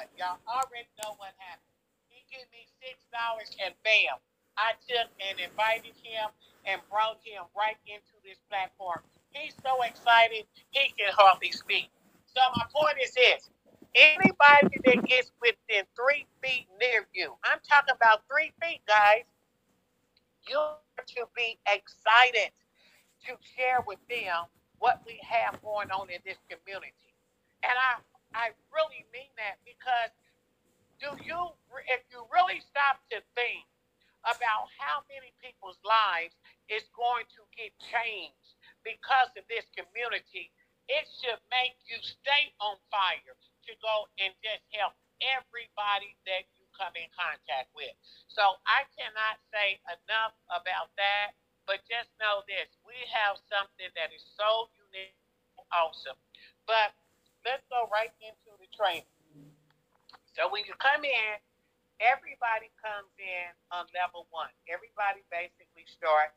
what? Y'all already know what happened. He gave me six dollars and bam, I took and invited him and brought him right into this platform. He's so excited he can hardly speak. So my point is this: anybody that gets within three feet near you, I'm talking about three feet, guys, you are to be excited to share with them what we have going on in this community. And I I really mean that because do you, if you really stop to think about how many people's lives is going to get changed because of this community, it should make you stay on fire to go and just help everybody that you come in contact with. So I cannot say enough about that, but just know this we have something that is so unique, awesome. But let's go right into the training. So when you come in, everybody comes in on level one. Everybody basically starts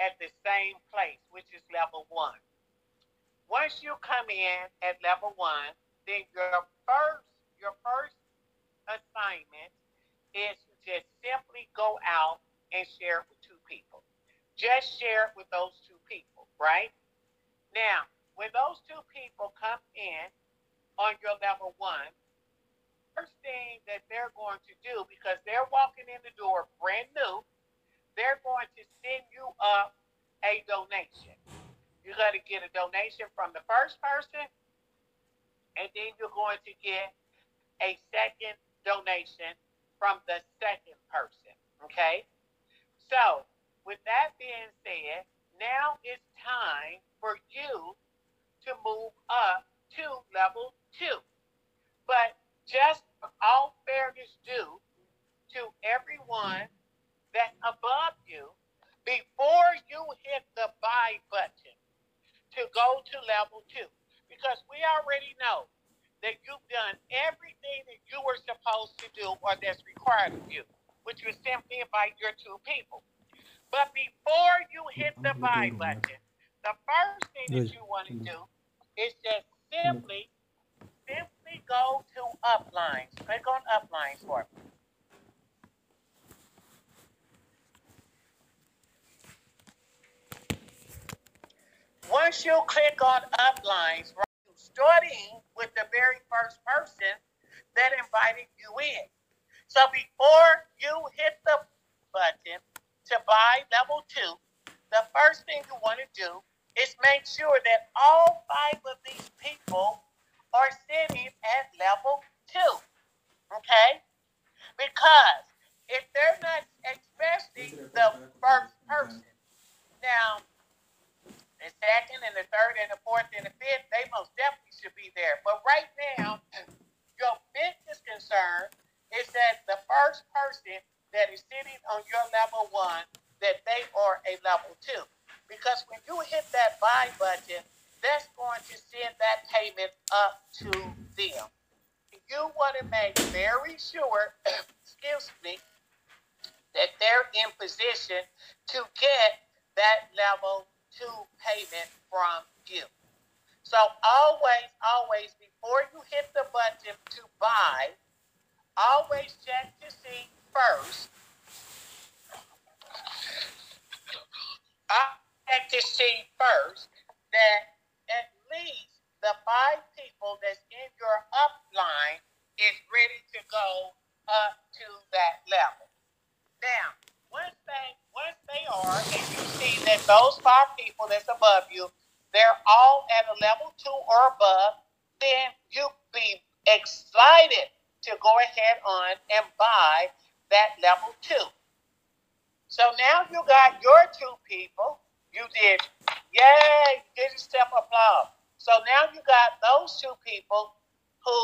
at the same place, which is level one. Once you come in at level one, then your first your first assignment is to just simply go out and share it with two people. Just share it with those two people, right? Now, when those two people come in on your level one, first thing that they're going to do, because they're walking in the door brand new, they're going to send you up a donation. You're going to get a donation from the first person, and then you're going to get a second donation from the second person. Okay? So, with that being said, now it's time for you to move up to level two. But just all fairness due to everyone that's above you, before you hit the buy button to go to level two, because we already know that you've done everything that you were supposed to do or that's required of you, which was simply invite your two people. But before you hit the buy button, the first thing that you want to do it's just hmm. simply, simply go to uplines. Click on uplines for me. Once you click on uplines, right, starting with the very first person that invited you in. So before you hit the button to buy level two, the first thing you want to do is make sure that all five of these people are sitting at level two. Okay? Because if they're not, especially the first person, now the second and the third and the fourth and the fifth, they most definitely should be there. But right now, your biggest concern is that the first person that is sitting on your level one, that they are a level two. Because when you hit that buy button, that's going to send that payment up to them. You want to make very sure, excuse me, that they're in position to get that level two payment from you. So always, always, before you hit the button to buy, always check to see first. Uh, check to see first that at least the five people that's in your upline is ready to go up to that level. Now, once they once they are, and you see that those five people that's above you, they're all at a level two or above, then you be excited to go ahead on and buy that level two. So now you got your two people you did, yay, get yourself applause. So now you got those two people who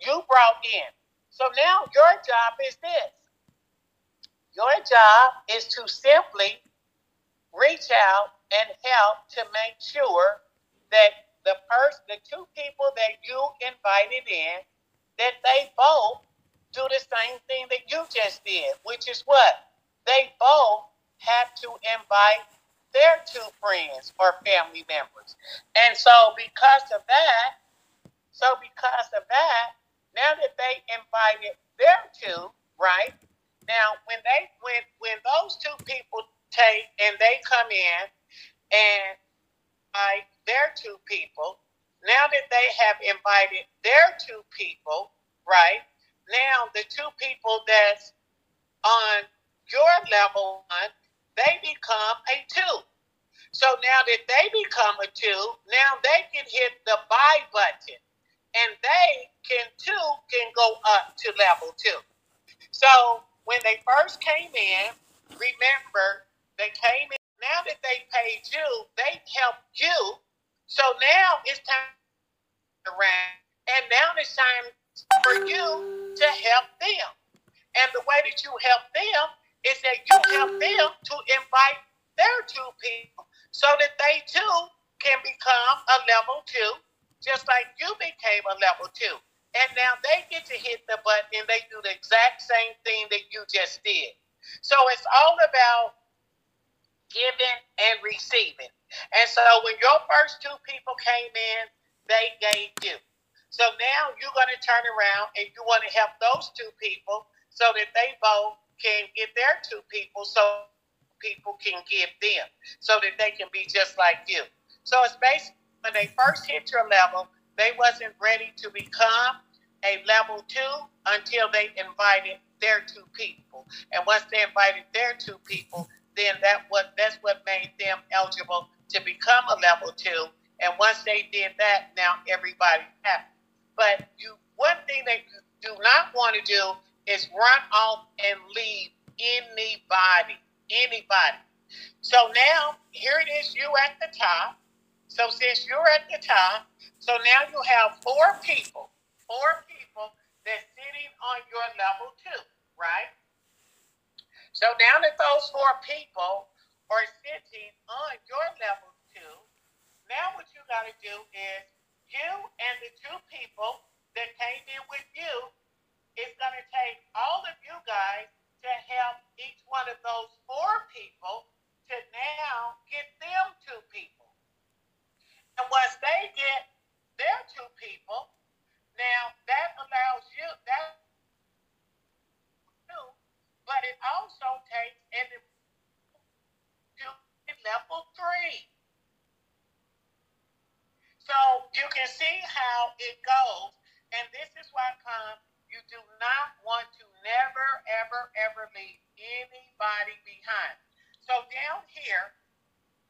you brought in. So now your job is this. Your job is to simply reach out and help to make sure that the person, the two people that you invited in, that they both do the same thing that you just did, which is what? They both have to invite their two friends or family members. And so because of that, so because of that, Now that they invited their two, right? Now when they when when those two people take and they come in and invite their two people, now that they have invited their two people, right? Now the two people that's on your level one, they become a two. So now that they become a two, now they can hit the buy button and they can too can go up to level two. So when they first came in, remember they came in. Now that they paid you, they helped you. So now it's time around, and now it's time for you to help them. And the way that you help them is that you help them to invite their two people so that they too can become a level two just like you became a level two. And now they get to hit the button and they do the exact same thing that you just did. So it's all about giving and receiving. And so when your first two people came in, they gave you. So now you're going to turn around and you want to help those two people so that they both can get their two people so people can give them so that they can be just like you. So it's basically when they first hit your level, they wasn't ready to become a level two until they invited their two people. And once they invited their two people, then that what that's what made them eligible to become a level two. And once they did that, now everybody's happy. But you one thing that you do not want to do is run off and leave anybody. Anybody. So now here it is, you at the top. So since you're at the top, so now you have four people, four people that's sitting on your level two, right? So now that those four people are sitting on your level two, now what you got to do is you and the two people that came in with you, it's going to take all of you guys to help each one of those four people to now get them two people. And once they get their two people, now that allows you that too, but it also takes and to level three. So you can see how it goes, and this is why come you do not want to never, ever, ever leave anybody behind. So down here,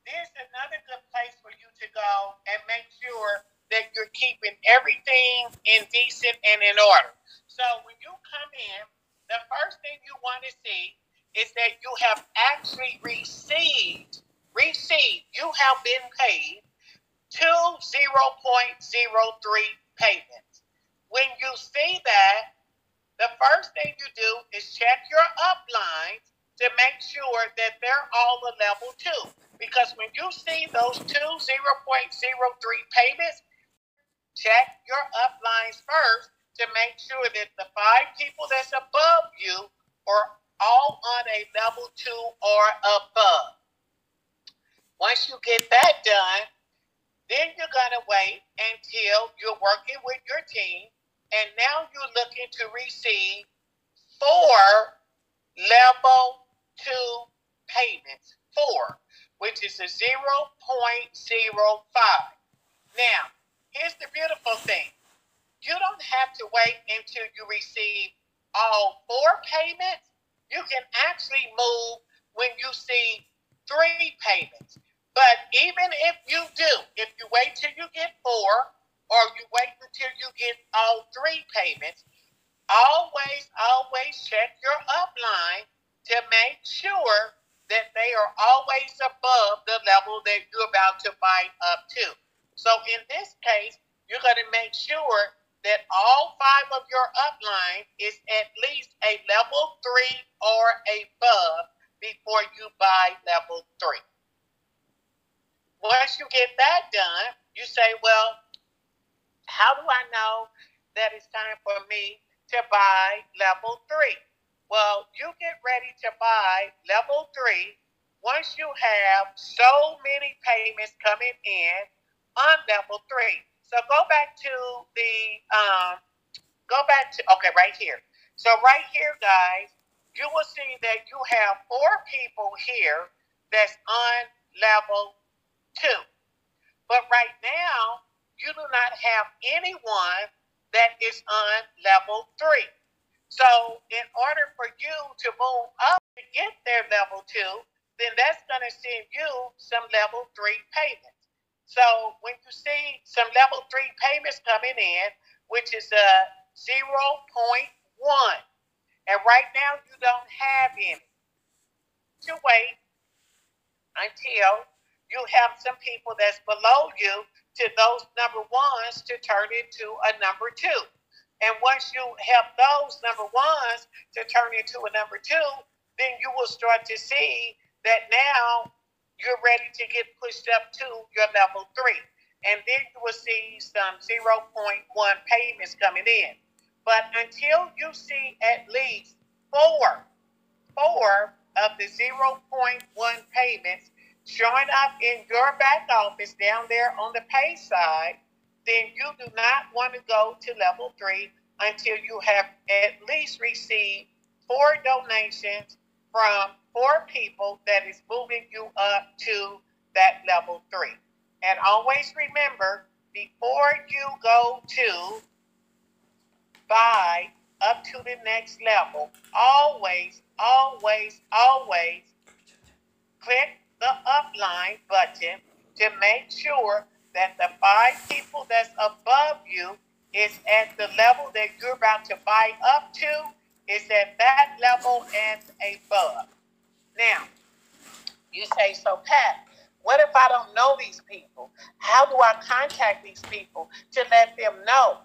this is another good place for you to go and make sure that you're keeping everything in decent and in order. So when you come in, the first thing you want to see is that you have actually received, received, you have been paid two 0.03 payments. When you see that, the first thing you do is check your uplines to make sure that they're all a level two. Because when you see those two 0.03 payments, check your uplines first to make sure that the five people that's above you are all on a level two or above. Once you get that done, then you're going to wait until you're working with your team, and now you're looking to receive four level two payments, four, which is a 0.05. Now, here's the beautiful thing. You don't have to wait until you receive all four payments. You can actually move when you see three payments. But even if you do, if you wait till you get four, or you wait until you get all three payments, always, always check your upline to make sure that they are always above the level that you're about to buy up to. So in this case, you're going to make sure that all five of your upline is at least a level three or above before you buy level three. Once you get that done, you say, well, how do I know that it's time for me to buy level three? Well, you get ready to buy level three once you have so many payments coming in on level three. So go back to the um, go back to okay, right here. So right here, guys, you will see that you have four people here that's on level two. But right now, you do not have anyone that is on level three. So in order for you to move up to get their level two, then that's going to send you some level three payments. So when you see some level three payments coming in, which is uh, a 0.1, and right now you don't have any, to wait until you have some people that's below you to those number ones to turn into a number two. And once you have those number ones to turn into a number two, then you will start to see that now you're ready to get pushed up to your level three. And then you will see some 0.1 payments coming in. But until you see at least four, four of the 0.1 payments showing up in your back office down there on the pay side, then you do not want to go to level three until you have at least received four donations from four people that is moving you up to that level three. And always remember, before you go to buy up to the next level, always, always, always click the upline button to make sure that the five people that's above you is at the level that you're about to buy up to, is at that level and above. Now, you say, so Pat, what if I don't know these people? How do I contact these people to let them know?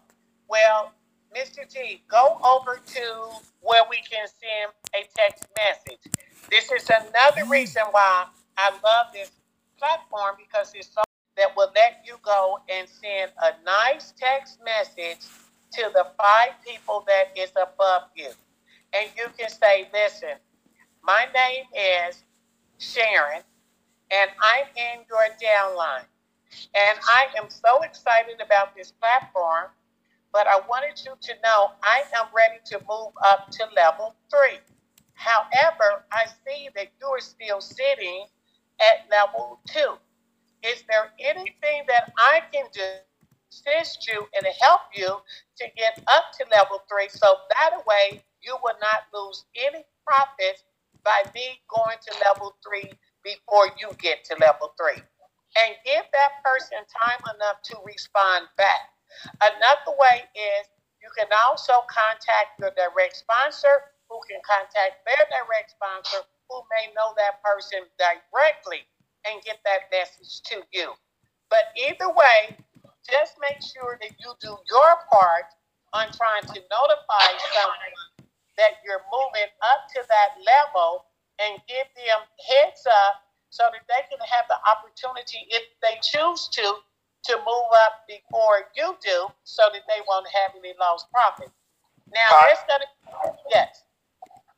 Well, Mr. G, go over to where we can send a text message. This is another reason why I love this platform because it's so that will let you go and send a nice text message to the five people that is above you. And you can say, listen, my name is Sharon, and I'm in your downline. And I am so excited about this platform, but I wanted you to know I am ready to move up to level three. However, I see that you're still sitting at level two. Is there anything that I can do to assist you and help you to get up to level three so that way you will not lose any profits by me going to level three before you get to level three. And give that person time enough to respond back. Another way is you can also contact your direct sponsor who can contact their direct sponsor who may know that person directly and get that message to you. But either way, just make sure that you do your part on trying to notify someone that you're moving up to that level and give them heads up so that they can have the opportunity, if they choose to, to move up before you do so that they won't have any lost profit. Now, uh, there's going to, yes.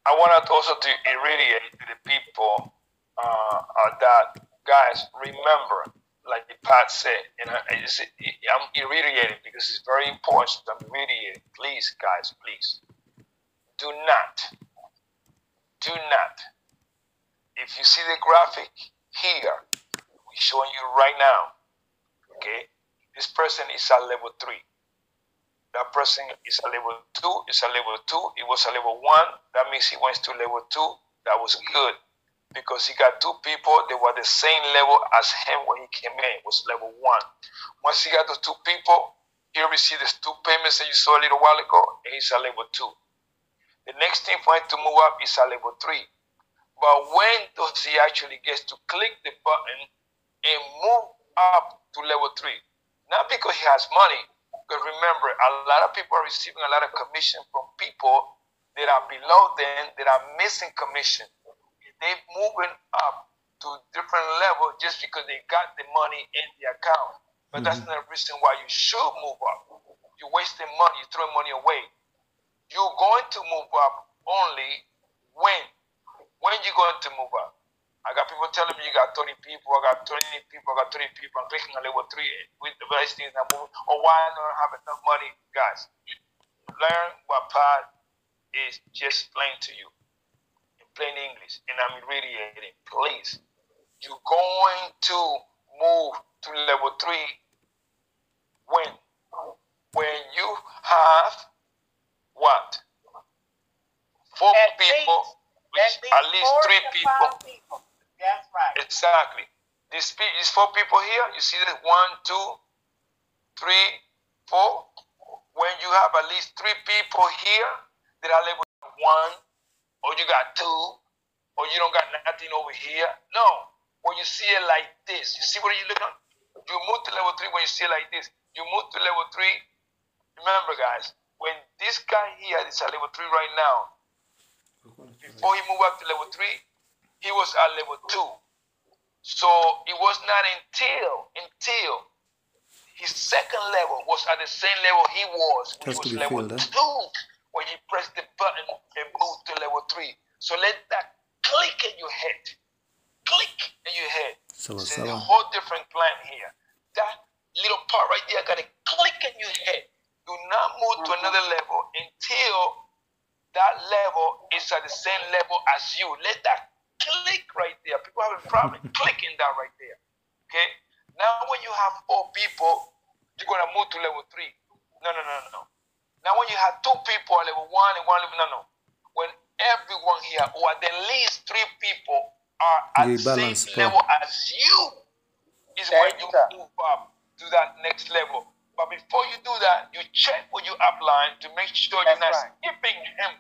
I want to also to irradiate to the people uh, that, guys, remember, like the Pat said, you know, I'm irradiating because it's very important. I'm irradiating. Please, guys, please, do not, do not if you see the graphic here, we're showing you right now, okay, this person is at level three. That person is a level two, is a level two, it was a level one, that means he went to level two, that was good. Because he got two people that were the same level as him when he came in, it was level one. Once he got those two people, he received the two payments that you saw a little while ago, and he's a level two. The next thing for him to move up is a level three. But when does he actually gets to click the button and move up to level three? Not because he has money, because remember, a lot of people are receiving a lot of commission from people that are below them that are missing commission. They're moving up to different level just because they got the money in the account. But mm-hmm. that's not a reason why you should move up. You're wasting money, you're throwing money away. You're going to move up only when when you going to move up? I got people telling me you got 30 people, I got 20 people, I got 30 people. I'm clicking on level three with the best things I'm moving. Or oh, why I don't have enough money, guys? learn what Pat is just explained to you in plain English, and I'm reiterating, please. You're going to move to level three when when you have what four At people, least- which at least, four three people. people. That's right. Exactly. These four people here. You see that one, two, three, four. When you have at least three people here that are level one, or you got two, or you don't got nothing over here. No. When you see it like this, you see what you look at? You move to level three when you see it like this. You move to level three. Remember, guys, when this guy here is at level three right now, before he move up to level three, he was at level two. So it was not until until his second level was at the same level he was, which was level filled, eh? two, when he pressed the button and moved to level three. So let that click in your head. Click in your head. This is a whole different plan here. That little part right there got to click in your head. Do not move to another level until that level is at the same level as you. Let that click right there. People have a problem clicking that right there. Okay? Now, when you have four people, you're going to move to level three. No, no, no, no, no. Now, when you have two people at level one and one level, no, no. When everyone here, or at least three people, are at the balance, same bro. level as you, is There when you you go. move up to that next level. But before you do that, you check with your upline to make sure you're not right. skipping him.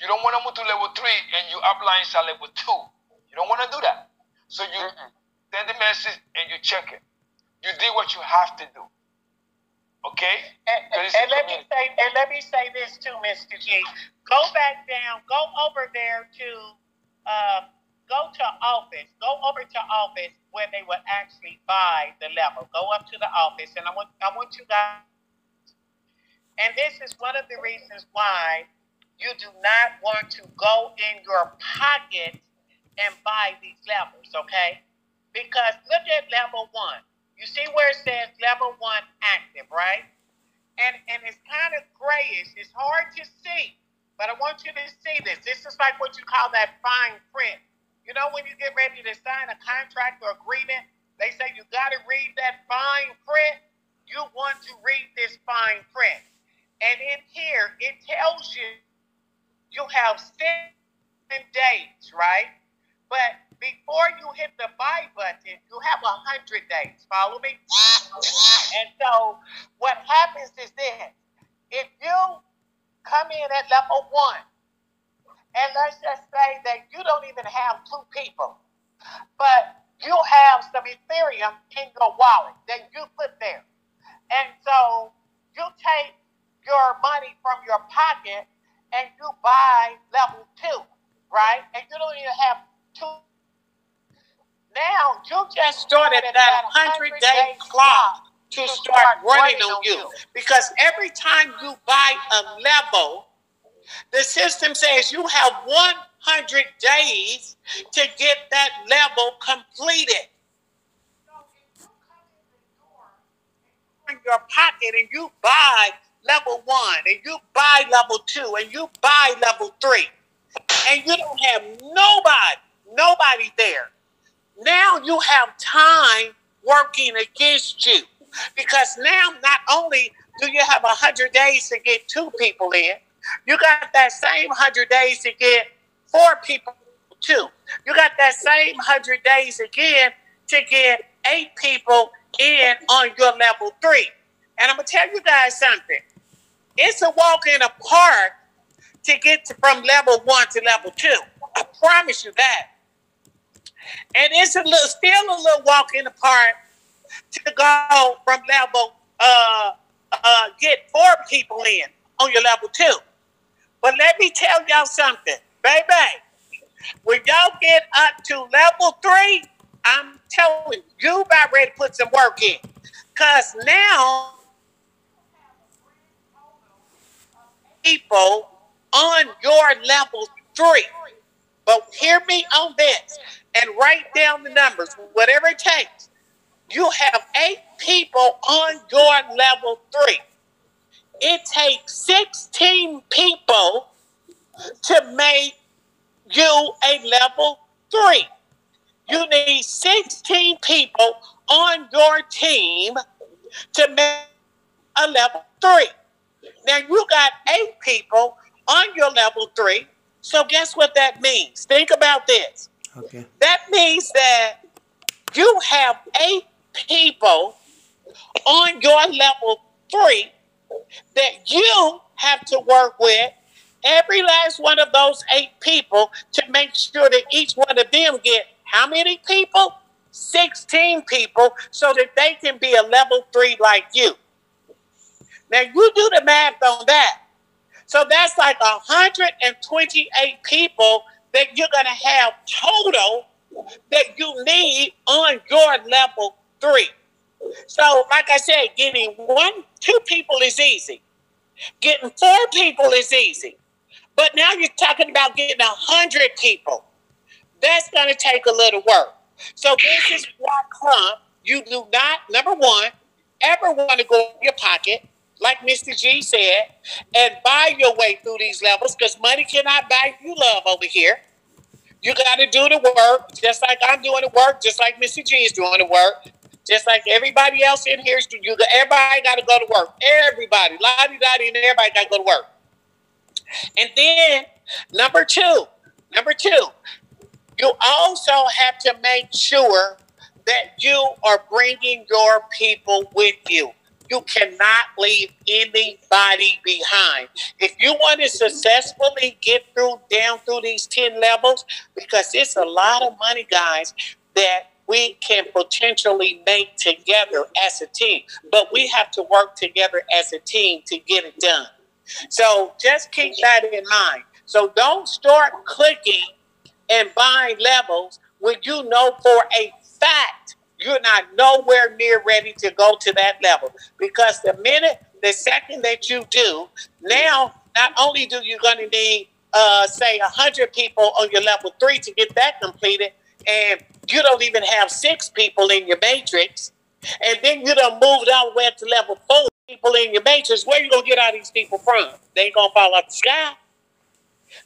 You don't want to move to level three and your uplines are level two. You don't want to do that. So you Mm-mm. send the message and you check it. You did what you have to do. Okay? And, and let me say, and let me say this too, Mr. G. Go back down. Go over there to, um, go to office. Go over to office where they would actually buy the level. Go up to the office, and I want, I want you guys. And this is one of the reasons why you do not want to go in your pocket and buy these levels, okay? Because look at level one. You see where it says level one active, right? And and it's kind of grayish. It's hard to see, but I want you to see this. This is like what you call that fine print. You know, when you get ready to sign a contract or agreement, they say you got to read that fine print. You want to read this fine print. And in here, it tells you you have seven days, right? But before you hit the buy button, you have a hundred days. Follow me? And so what happens is this: if you come in at level one, and let's just say that you don't even have two people, but you have some Ethereum in your wallet that you put there, and so you take your money from your pocket and you buy level two, right? And you don't even have two. Now you just started that 100 day clock to start running on you because every time you buy a level, the system says you have 100 days to get that level completed. So you come in your pocket and you buy level one and you buy level two and you buy level three and you don't have nobody, nobody there. Now you have time working against you because now not only do you have a hundred days to get two people in, you got that same hundred days to get four people too. You got that same hundred days again to get eight people in on your level three. And I'm gonna tell you guys something. It's a walk in the park to get to, from level one to level two. I promise you that. And it's a little, still a little walk in the park to go from level uh uh get four people in on your level two. But let me tell y'all something, baby. When y'all get up to level three, I'm telling you, you about ready to put some work in. Cause now people on your level three. But hear me on this and write down the numbers, whatever it takes. You have eight people on your level three. it takes 16 people to make you a level three. You need 16 people on your team to make a level three. Now you got eight people on your level three. So guess what that means? Think about this. Okay. That means that you have eight people on your level three that you have to work with every last one of those eight people to make sure that each one of them get how many people? 16 people so that they can be a level three like you. Now you do the math on that. So that's like 128 people that you're going to have total that you need on your level three. So, like I said, getting one, two people is easy. Getting four people is easy. But now you're talking about getting a hundred people. That's going to take a little work. So this is why clump you do not, number one, ever want to go in your pocket, like Mr. G said, and buy your way through these levels because money cannot buy you love over here. You got to do the work, just like I'm doing the work, just like Mr. G is doing the work, just like everybody else in here is doing. You, everybody got to go to work. Everybody, lottie dottie, and everybody got to go to work. And then number two, number two, you also have to make sure that you are bringing your people with you. You cannot leave anybody behind. If you want to successfully get through down through these 10 levels, because it's a lot of money, guys, that we can potentially make together as a team. But we have to work together as a team to get it done. So just keep that in mind. So don't start clicking and buying levels when you know for a fact you're not nowhere near ready to go to that level. Because the minute, the second that you do, now not only do you going to need, uh, say, 100 people on your level three to get that completed, and you don't even have six people in your matrix, and then you don't move way up to level four people in your matrix, where you gonna get all these people from? They ain't gonna fall off the sky.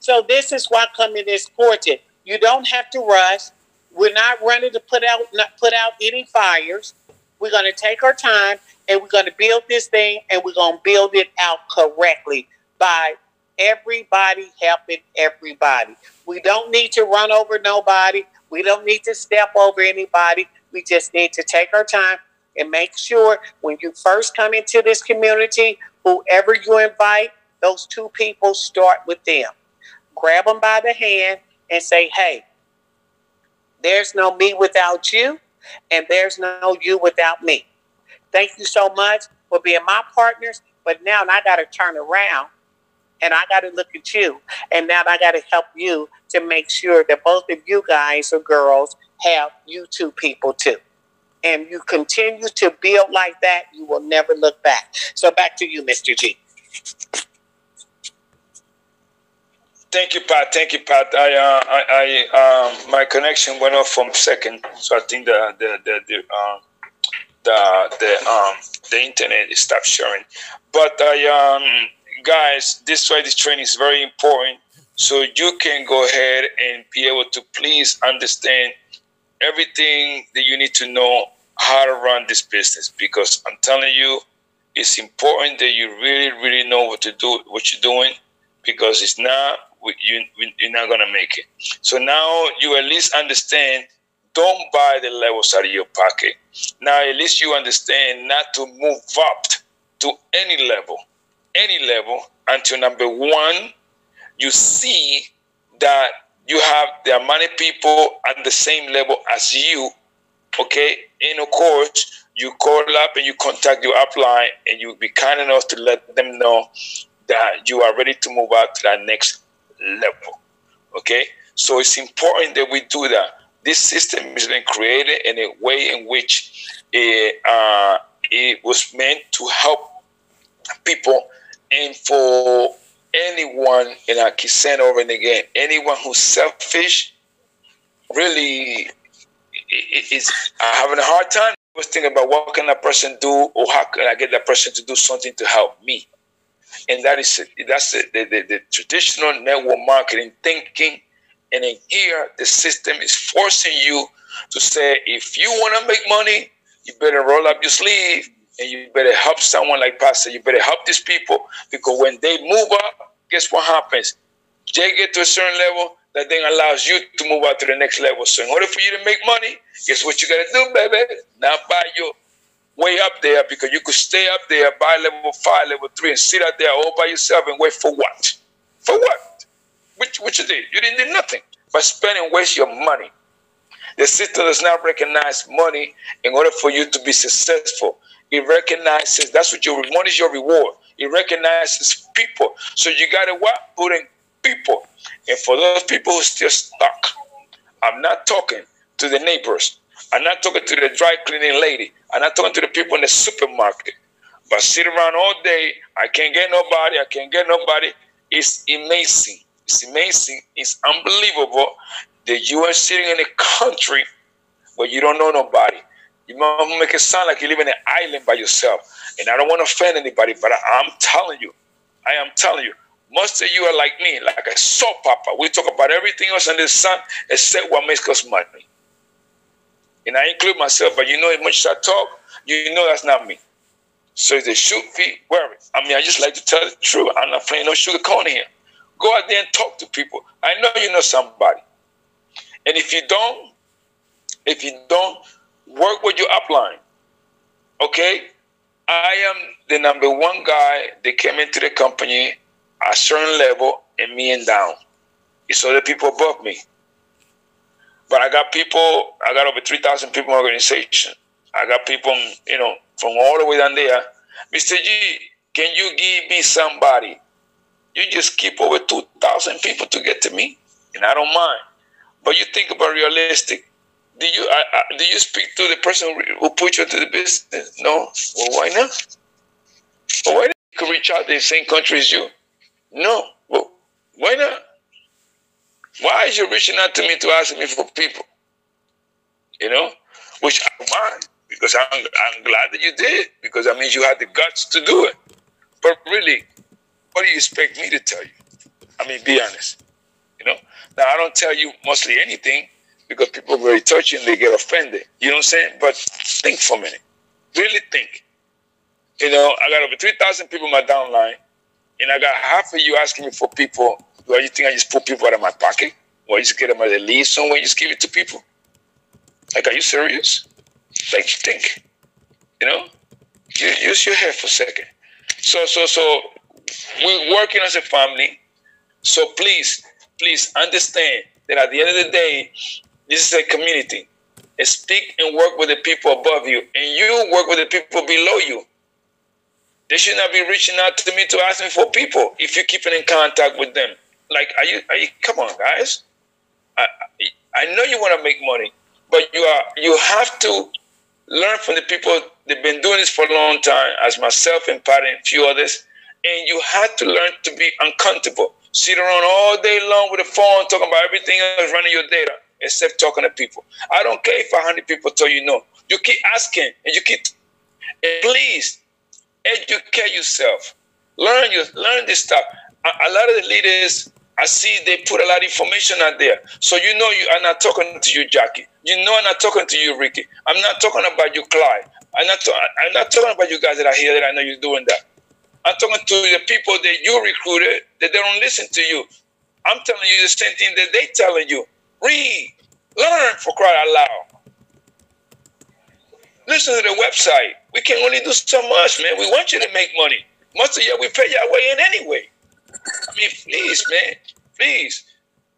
So this is why coming is important. You don't have to rush. We're not running to put out not put out any fires. We're gonna take our time and we're gonna build this thing and we're gonna build it out correctly by everybody helping everybody. We don't need to run over nobody. We don't need to step over anybody. We just need to take our time and make sure when you first come into this community, whoever you invite, those two people start with them. Grab them by the hand and say, hey, there's no me without you, and there's no you without me. Thank you so much for being my partners. But now I got to turn around and I got to look at you. And now I got to help you to make sure that both of you guys or girls have you two people too and you continue to build like that, you will never look back. So back to you, Mr. G. Thank you, Pat. Thank you, Pat. I, uh, I, I um, my connection went off from second, so I think the the the the um, the the um the internet stopped sharing. But I um guys, this why this training is very important, so you can go ahead and be able to please understand everything that you need to know how to run this business because I'm telling you, it's important that you really, really know what to do, what you're doing, because it's not you, you're not gonna make it. So now you at least understand. Don't buy the levels out of your pocket. Now at least you understand not to move up to any level, any level until number one, you see that you have there are many people at the same level as you, okay? And of course, you call up and you contact your upline and you be kind enough to let them know that you are ready to move out to that next level. Okay? So it's important that we do that. This system has been created in a way in which it, uh, it was meant to help people and for anyone, and I keep saying over and again, anyone who's selfish really is having a hard time. I was thinking about what can that person do, or how can I get that person to do something to help me? And that is that's the, the, the, traditional network marketing thinking. And in here, the system is forcing you to say, if you want to make money, you better roll up your sleeve and you better help someone like Pastor. You better help these people because when they move up, guess what happens? They get to a certain level that then allows you to move out to the next level. So in order for you to make money, guess what you got to do, baby? Not buy your way up there because you could stay up there, buy level five, level three, and sit out there all by yourself and wait for what? For what? Which, which you did? You didn't do nothing but spend and waste your money. The system does not recognize money in order for you to be successful. It recognizes that's what your money is your reward. It recognizes people. So you gotta what? Put in people. And for those people who still stuck, I'm not talking to the neighbors. I'm not talking to the dry cleaning lady. I'm not talking to the people in the supermarket. But sit around all day, I can't get nobody, I can't get nobody. It's amazing. It's amazing. It's unbelievable that you are sitting in a country where you don't know nobody. You might make it sound like you live in an island by yourself. And I don't want to offend anybody, but I'm telling you, I am telling you, most of you are like me, like a soap opera. We talk about everything else under the sun except what makes us money. And I include myself, but you know, as much as I talk, you know that's not me. So they shoot me, worry. I mean, I just like to tell the truth. I'm not playing no sugar cone here. Go out there and talk to people. I know you know somebody. And if you don't, if you don't work with your upline, okay? I am the number one guy that came into the company at a certain level and me and down. It's other people above me. But I got people, I got over 3,000 people in organization. I got people, you know, from all the way down there. Mr. G, can you give me somebody? You just keep over 2,000 people to get to me, and I don't mind. But you think about realistic. Do you I, I, do you speak to the person who put you into the business? No. Well, why not? Well, why not? You could reach out to the same country as you. No. Well, why not? Why is you reaching out to me to ask me for people? You know, which I mind because I'm, I'm glad that you did because that means you had the guts to do it. But really, what do you expect me to tell you? I mean, be honest. You know, now, I don't tell you mostly anything because people are very touchy and they get offended. You know what I'm saying? But think for a minute. Really think. You know, I got over 3,000 people in my downline, and I got half of you asking me for people. Do you think I just pull people out of my pocket? Or I just get them at the lead somewhere and just give it to people? Like, are you serious? Like, think. You know? Use your head for a second. So, so, so, we're working as a family. So please, please understand that at the end of the day, this is a community. Speak and work with the people above you, and you work with the people below you. They should not be reaching out to me to ask me for people if you're keeping in contact with them. Like, are you? Are you come on, guys. I I know you want to make money, but you are you have to learn from the people they've been doing this for a long time, as myself and Pat and a few others, and you have to learn to be uncomfortable sit around all day long with a phone talking about everything else running your data except talking to people. I don't care if 100 people tell you no. You keep asking and you keep, and please educate yourself. Learn your, learn this stuff. A, a, lot of the leaders, I see they put a lot of information out there. So you know you are not talking to you, Jackie. You know I'm not talking to you, Ricky. I'm not talking about you, Clyde. I'm not, I'm not talking about you guys that are here that I know you're doing that. I'm talking to the people that you recruited that they don't listen to you. I'm telling you the same thing that they telling you. Read, learn for crying out loud. Listen to the website. We can only do so much, man. We want you to make money. Most of you, we pay your way in anyway. I mean, please, man, please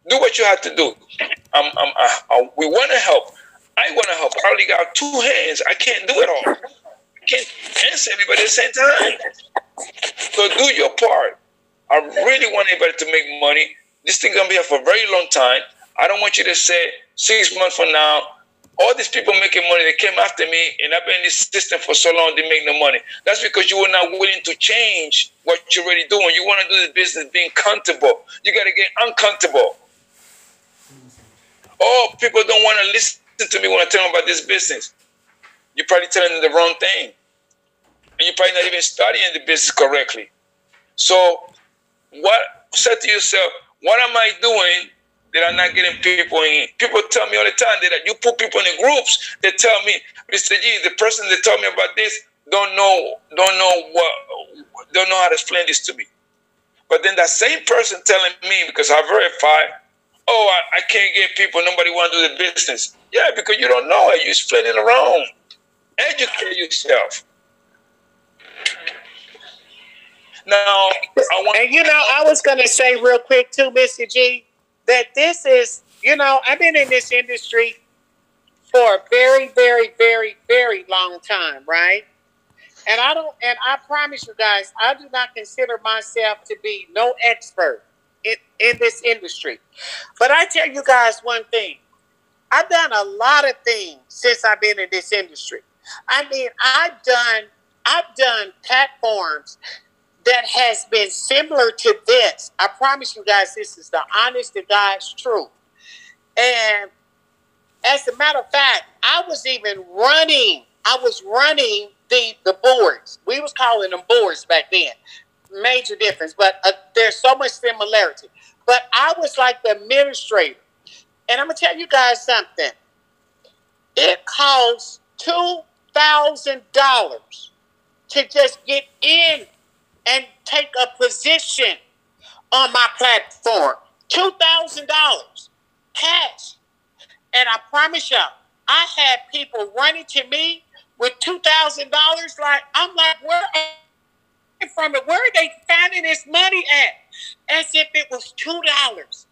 do what you have to do. I'm, I'm, I, I, we want to help. I want to help. I only got two hands. I can't do it all. I can't answer everybody at the same time. So do your part. I really want everybody to make money. This thing gonna be here for a very long time. I don't want you to say six months from now, all these people making money, they came after me, and I've been in this system for so long, they make no money. That's because you were not willing to change what you're already doing. You want to do the business being comfortable. You got to get uncomfortable. Oh, people don't want to listen to me when I tell them about this business. You're probably telling them the wrong thing and you're probably not even studying the business correctly. So, what said to yourself, what am I doing that I'm not getting people in? People tell me all the time that you put people in groups. They tell me, Mr. G, the person that told me about this don't know, don't know what, don't know how to explain this to me. But then that same person telling me because I verify, oh, I, I can't get people. Nobody want to do the business. Yeah, because you don't know it. You're splitting around. Educate yourself. Now, I want. And you know, I was going to say real quick too, Mr. G, that this is, you know, I've been in this industry for a very, very, very, very long time, right? And I don't, and I promise you guys, I do not consider myself to be no expert in, in this industry. But I tell you guys one thing I've done a lot of things since I've been in this industry. I mean, I've done, I've done platforms that has been similar to this. I promise you guys, this is the honest to God's truth. And as a matter of fact, I was even running. I was running the the boards. We was calling them boards back then. Major difference, but uh, there's so much similarity. But I was like the administrator, and I'm gonna tell you guys something. It costs two thousand dollars to just get in and take a position on my platform. Two thousand dollars cash, and I promise y'all, I had people running to me with two thousand dollars. Like I'm like, where are from it? Where are they finding this money at? As if it was two dollars.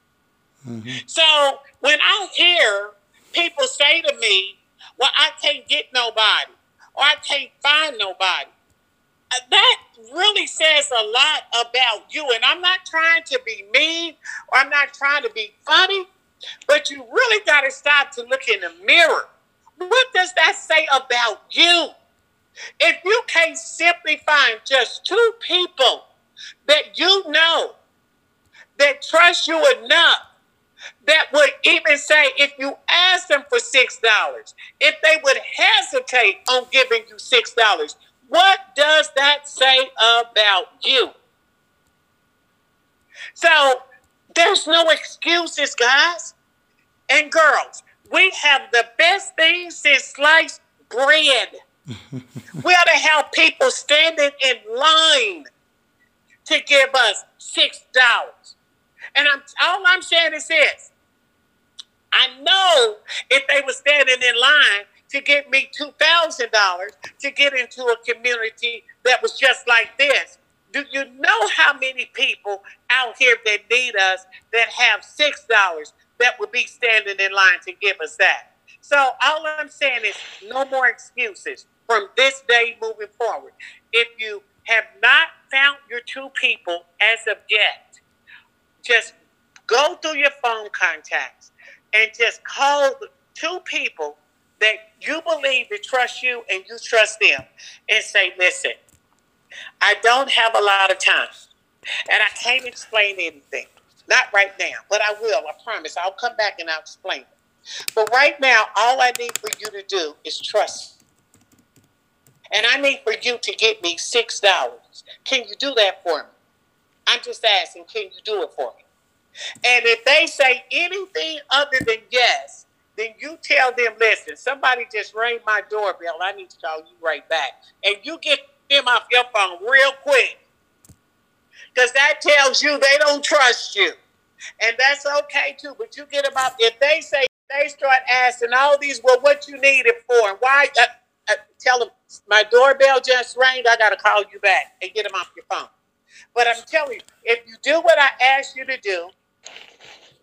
Mm-hmm. So when I hear people say to me, "Well, I can't get nobody," or "I can't find nobody," that really says a lot about you. And I'm not trying to be mean or I'm not trying to be funny, but you really got to stop to look in the mirror what does that say about you? If you can't simply find just two people that you know that trust you enough that would even say if you ask them for six dollars, if they would hesitate on giving you six dollars, what does that say about you? So there's no excuses, guys and girls. We have the best things since sliced bread. we ought to have people standing in line to give us six dollars. And I'm all I'm saying is this. I know if they were standing in line to get me two thousand dollars to get into a community that was just like this. Do you know how many people out here that need us that have six dollars, that would be standing in line to give us that. So all I'm saying is no more excuses from this day moving forward. If you have not found your two people as of yet, just go through your phone contacts and just call two people that you believe to trust you and you trust them and say, listen, I don't have a lot of time and I can't explain anything. Not right now, but I will. I promise. I'll come back and I'll explain it. But right now, all I need for you to do is trust. And I need for you to get me six dollars. Can you do that for me? I'm just asking, can you do it for me? And if they say anything other than yes, then you tell them, listen, somebody just rang my doorbell. I need to call you right back. And you get them off your phone real quick because that tells you they don't trust you. And that's okay too. But you get about if they say they start asking all these, well, what you need it for, and why? Uh, uh, tell them my doorbell just rang. I got to call you back and get them off your phone. But I'm telling you, if you do what I ask you to do,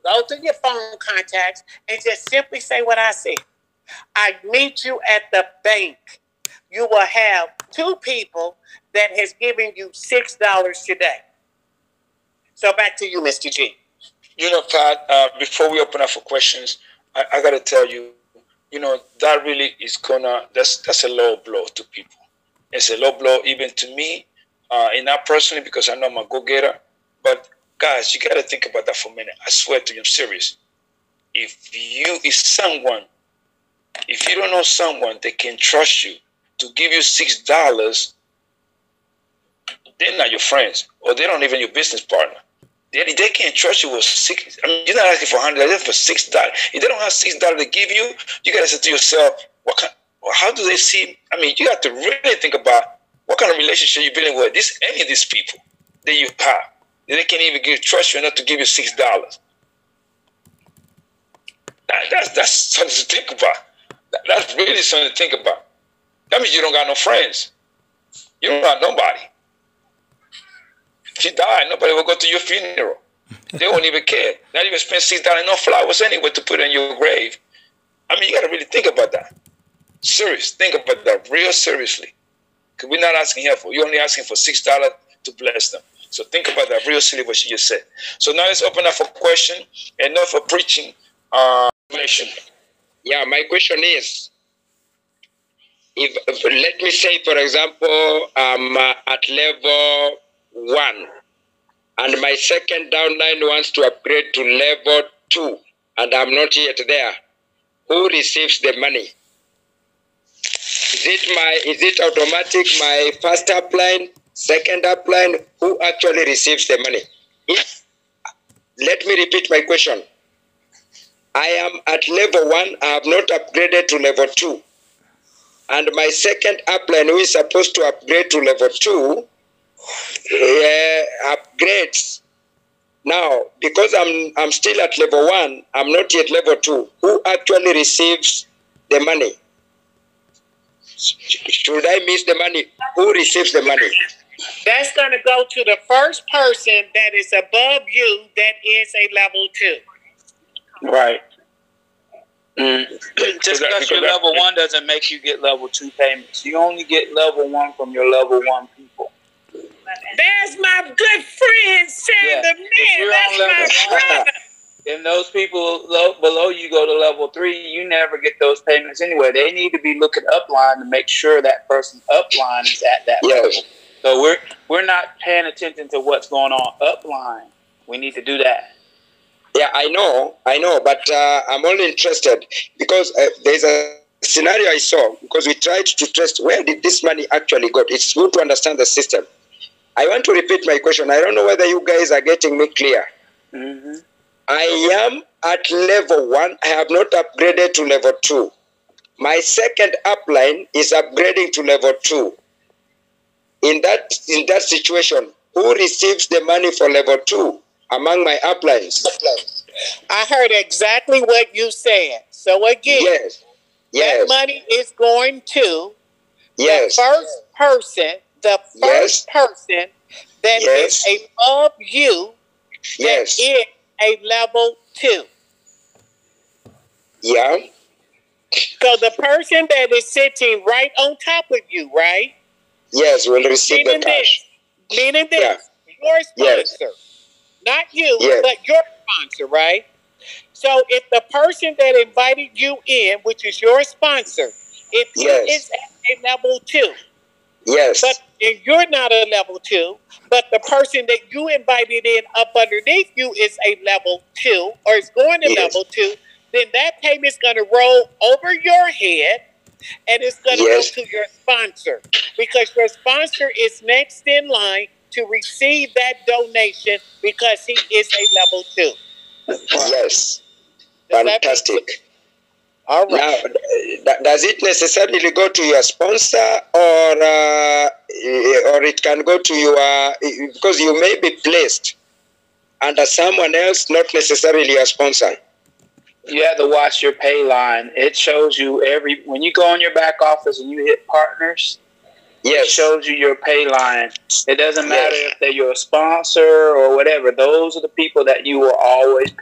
go through your phone contacts and just simply say what I said. I meet you at the bank. You will have two people that has given you six dollars today. So back to you, Mr. G. You know, Pat, uh, before we open up for questions, I, I got to tell you, you know, that really is gonna, that's, that's a low blow to people. It's a low blow even to me, uh, and not personally because I know I'm a go getter. But guys, you got to think about that for a minute. I swear to you, I'm serious. If you, if someone, if you don't know someone that can trust you to give you six dollars they're not your friends, or they don't even your business partner. They, they can't trust you with six. I mean, you're not asking for hundred. They're for six dollars. If they don't have six dollars to give you, you gotta say to yourself, what kind? How do they see? I mean, you have to really think about what kind of relationship you're building with this any of these people that you have. They can't even give trust you enough to give you six dollars. That, that's that's something to think about. That, that's really something to think about. That means you don't got no friends. You don't got nobody. If you die, nobody will go to your funeral. They won't even care. Not even spend six dollars no flowers anywhere to put in your grave. I mean, you got to really think about that. Serious. Think about that real seriously. Because we're not asking here for. You're only asking for six dollars to bless them. So think about that real silly what she just said. So now let's open up for question. and not for preaching. Uh, yeah, my question is, if, if let me say, for example, I'm uh, at level one, and my second downline wants to upgrade to level two, and I'm not yet there. Who receives the money? Is it my? Is it automatic? My first upline, second upline, who actually receives the money? If let me repeat my question. I am at level one. I have not upgraded to level two. And my second upline, who is supposed to upgrade to level two, uh, upgrades. Now, because I'm, I'm still at level one, I'm not yet level two. Who actually receives the money? Should I miss the money? Who receives the money? That's going to go to the first person that is above you that is a level two. Right. Mm. Just because you're level one doesn't make you get level two payments. You only get level one from your level one people. There's my good friend, Sam yeah. man. That's my brother. And those people below you go to level three, you never get those payments anyway. They need to be looking upline to make sure that person upline is at that yes. So we're we're not paying attention to what's going on upline. We need to do that. Yeah, I know, I know, but uh, I'm only interested because uh, there's a scenario I saw because we tried to test where did this money actually go. It's good to understand the system. I want to repeat my question. I don't know whether you guys are getting me clear. Mm-hmm. I am at level one. I have not upgraded to level two. My second upline is upgrading to level two. In that in that situation, who receives the money for level two? among my uplines. I heard exactly what you said. So again, yes. Yes. that money is going to yes. the first person, the first yes. person that yes. is above you yes. that is a level two. Yeah. So the person that is sitting right on top of you, right? Yes, will receive meaning the cash. This, meaning this, yeah. your sponsor. Yes not you, yes. but your sponsor, right? So if the person that invited you in, which is your sponsor, if yes. he is at a level two, yes, but and you're not a level two, but the person that you invited in up underneath you is a level two or is going to yes. level two, then that payment's going to roll over your head and it's going to yes. go to your sponsor because your sponsor is next in line to receive that donation because he is a level two. Yes. Fantastic. All right. Now, does it necessarily go to your sponsor, or uh, or it can go to your because you may be placed under someone else, not necessarily your sponsor. You have to watch your pay line. It shows you every when you go in your back office and you hit partners Yes. It shows you your pay line. It doesn't matter yes. if they're your sponsor or whatever. Those are the people that you will always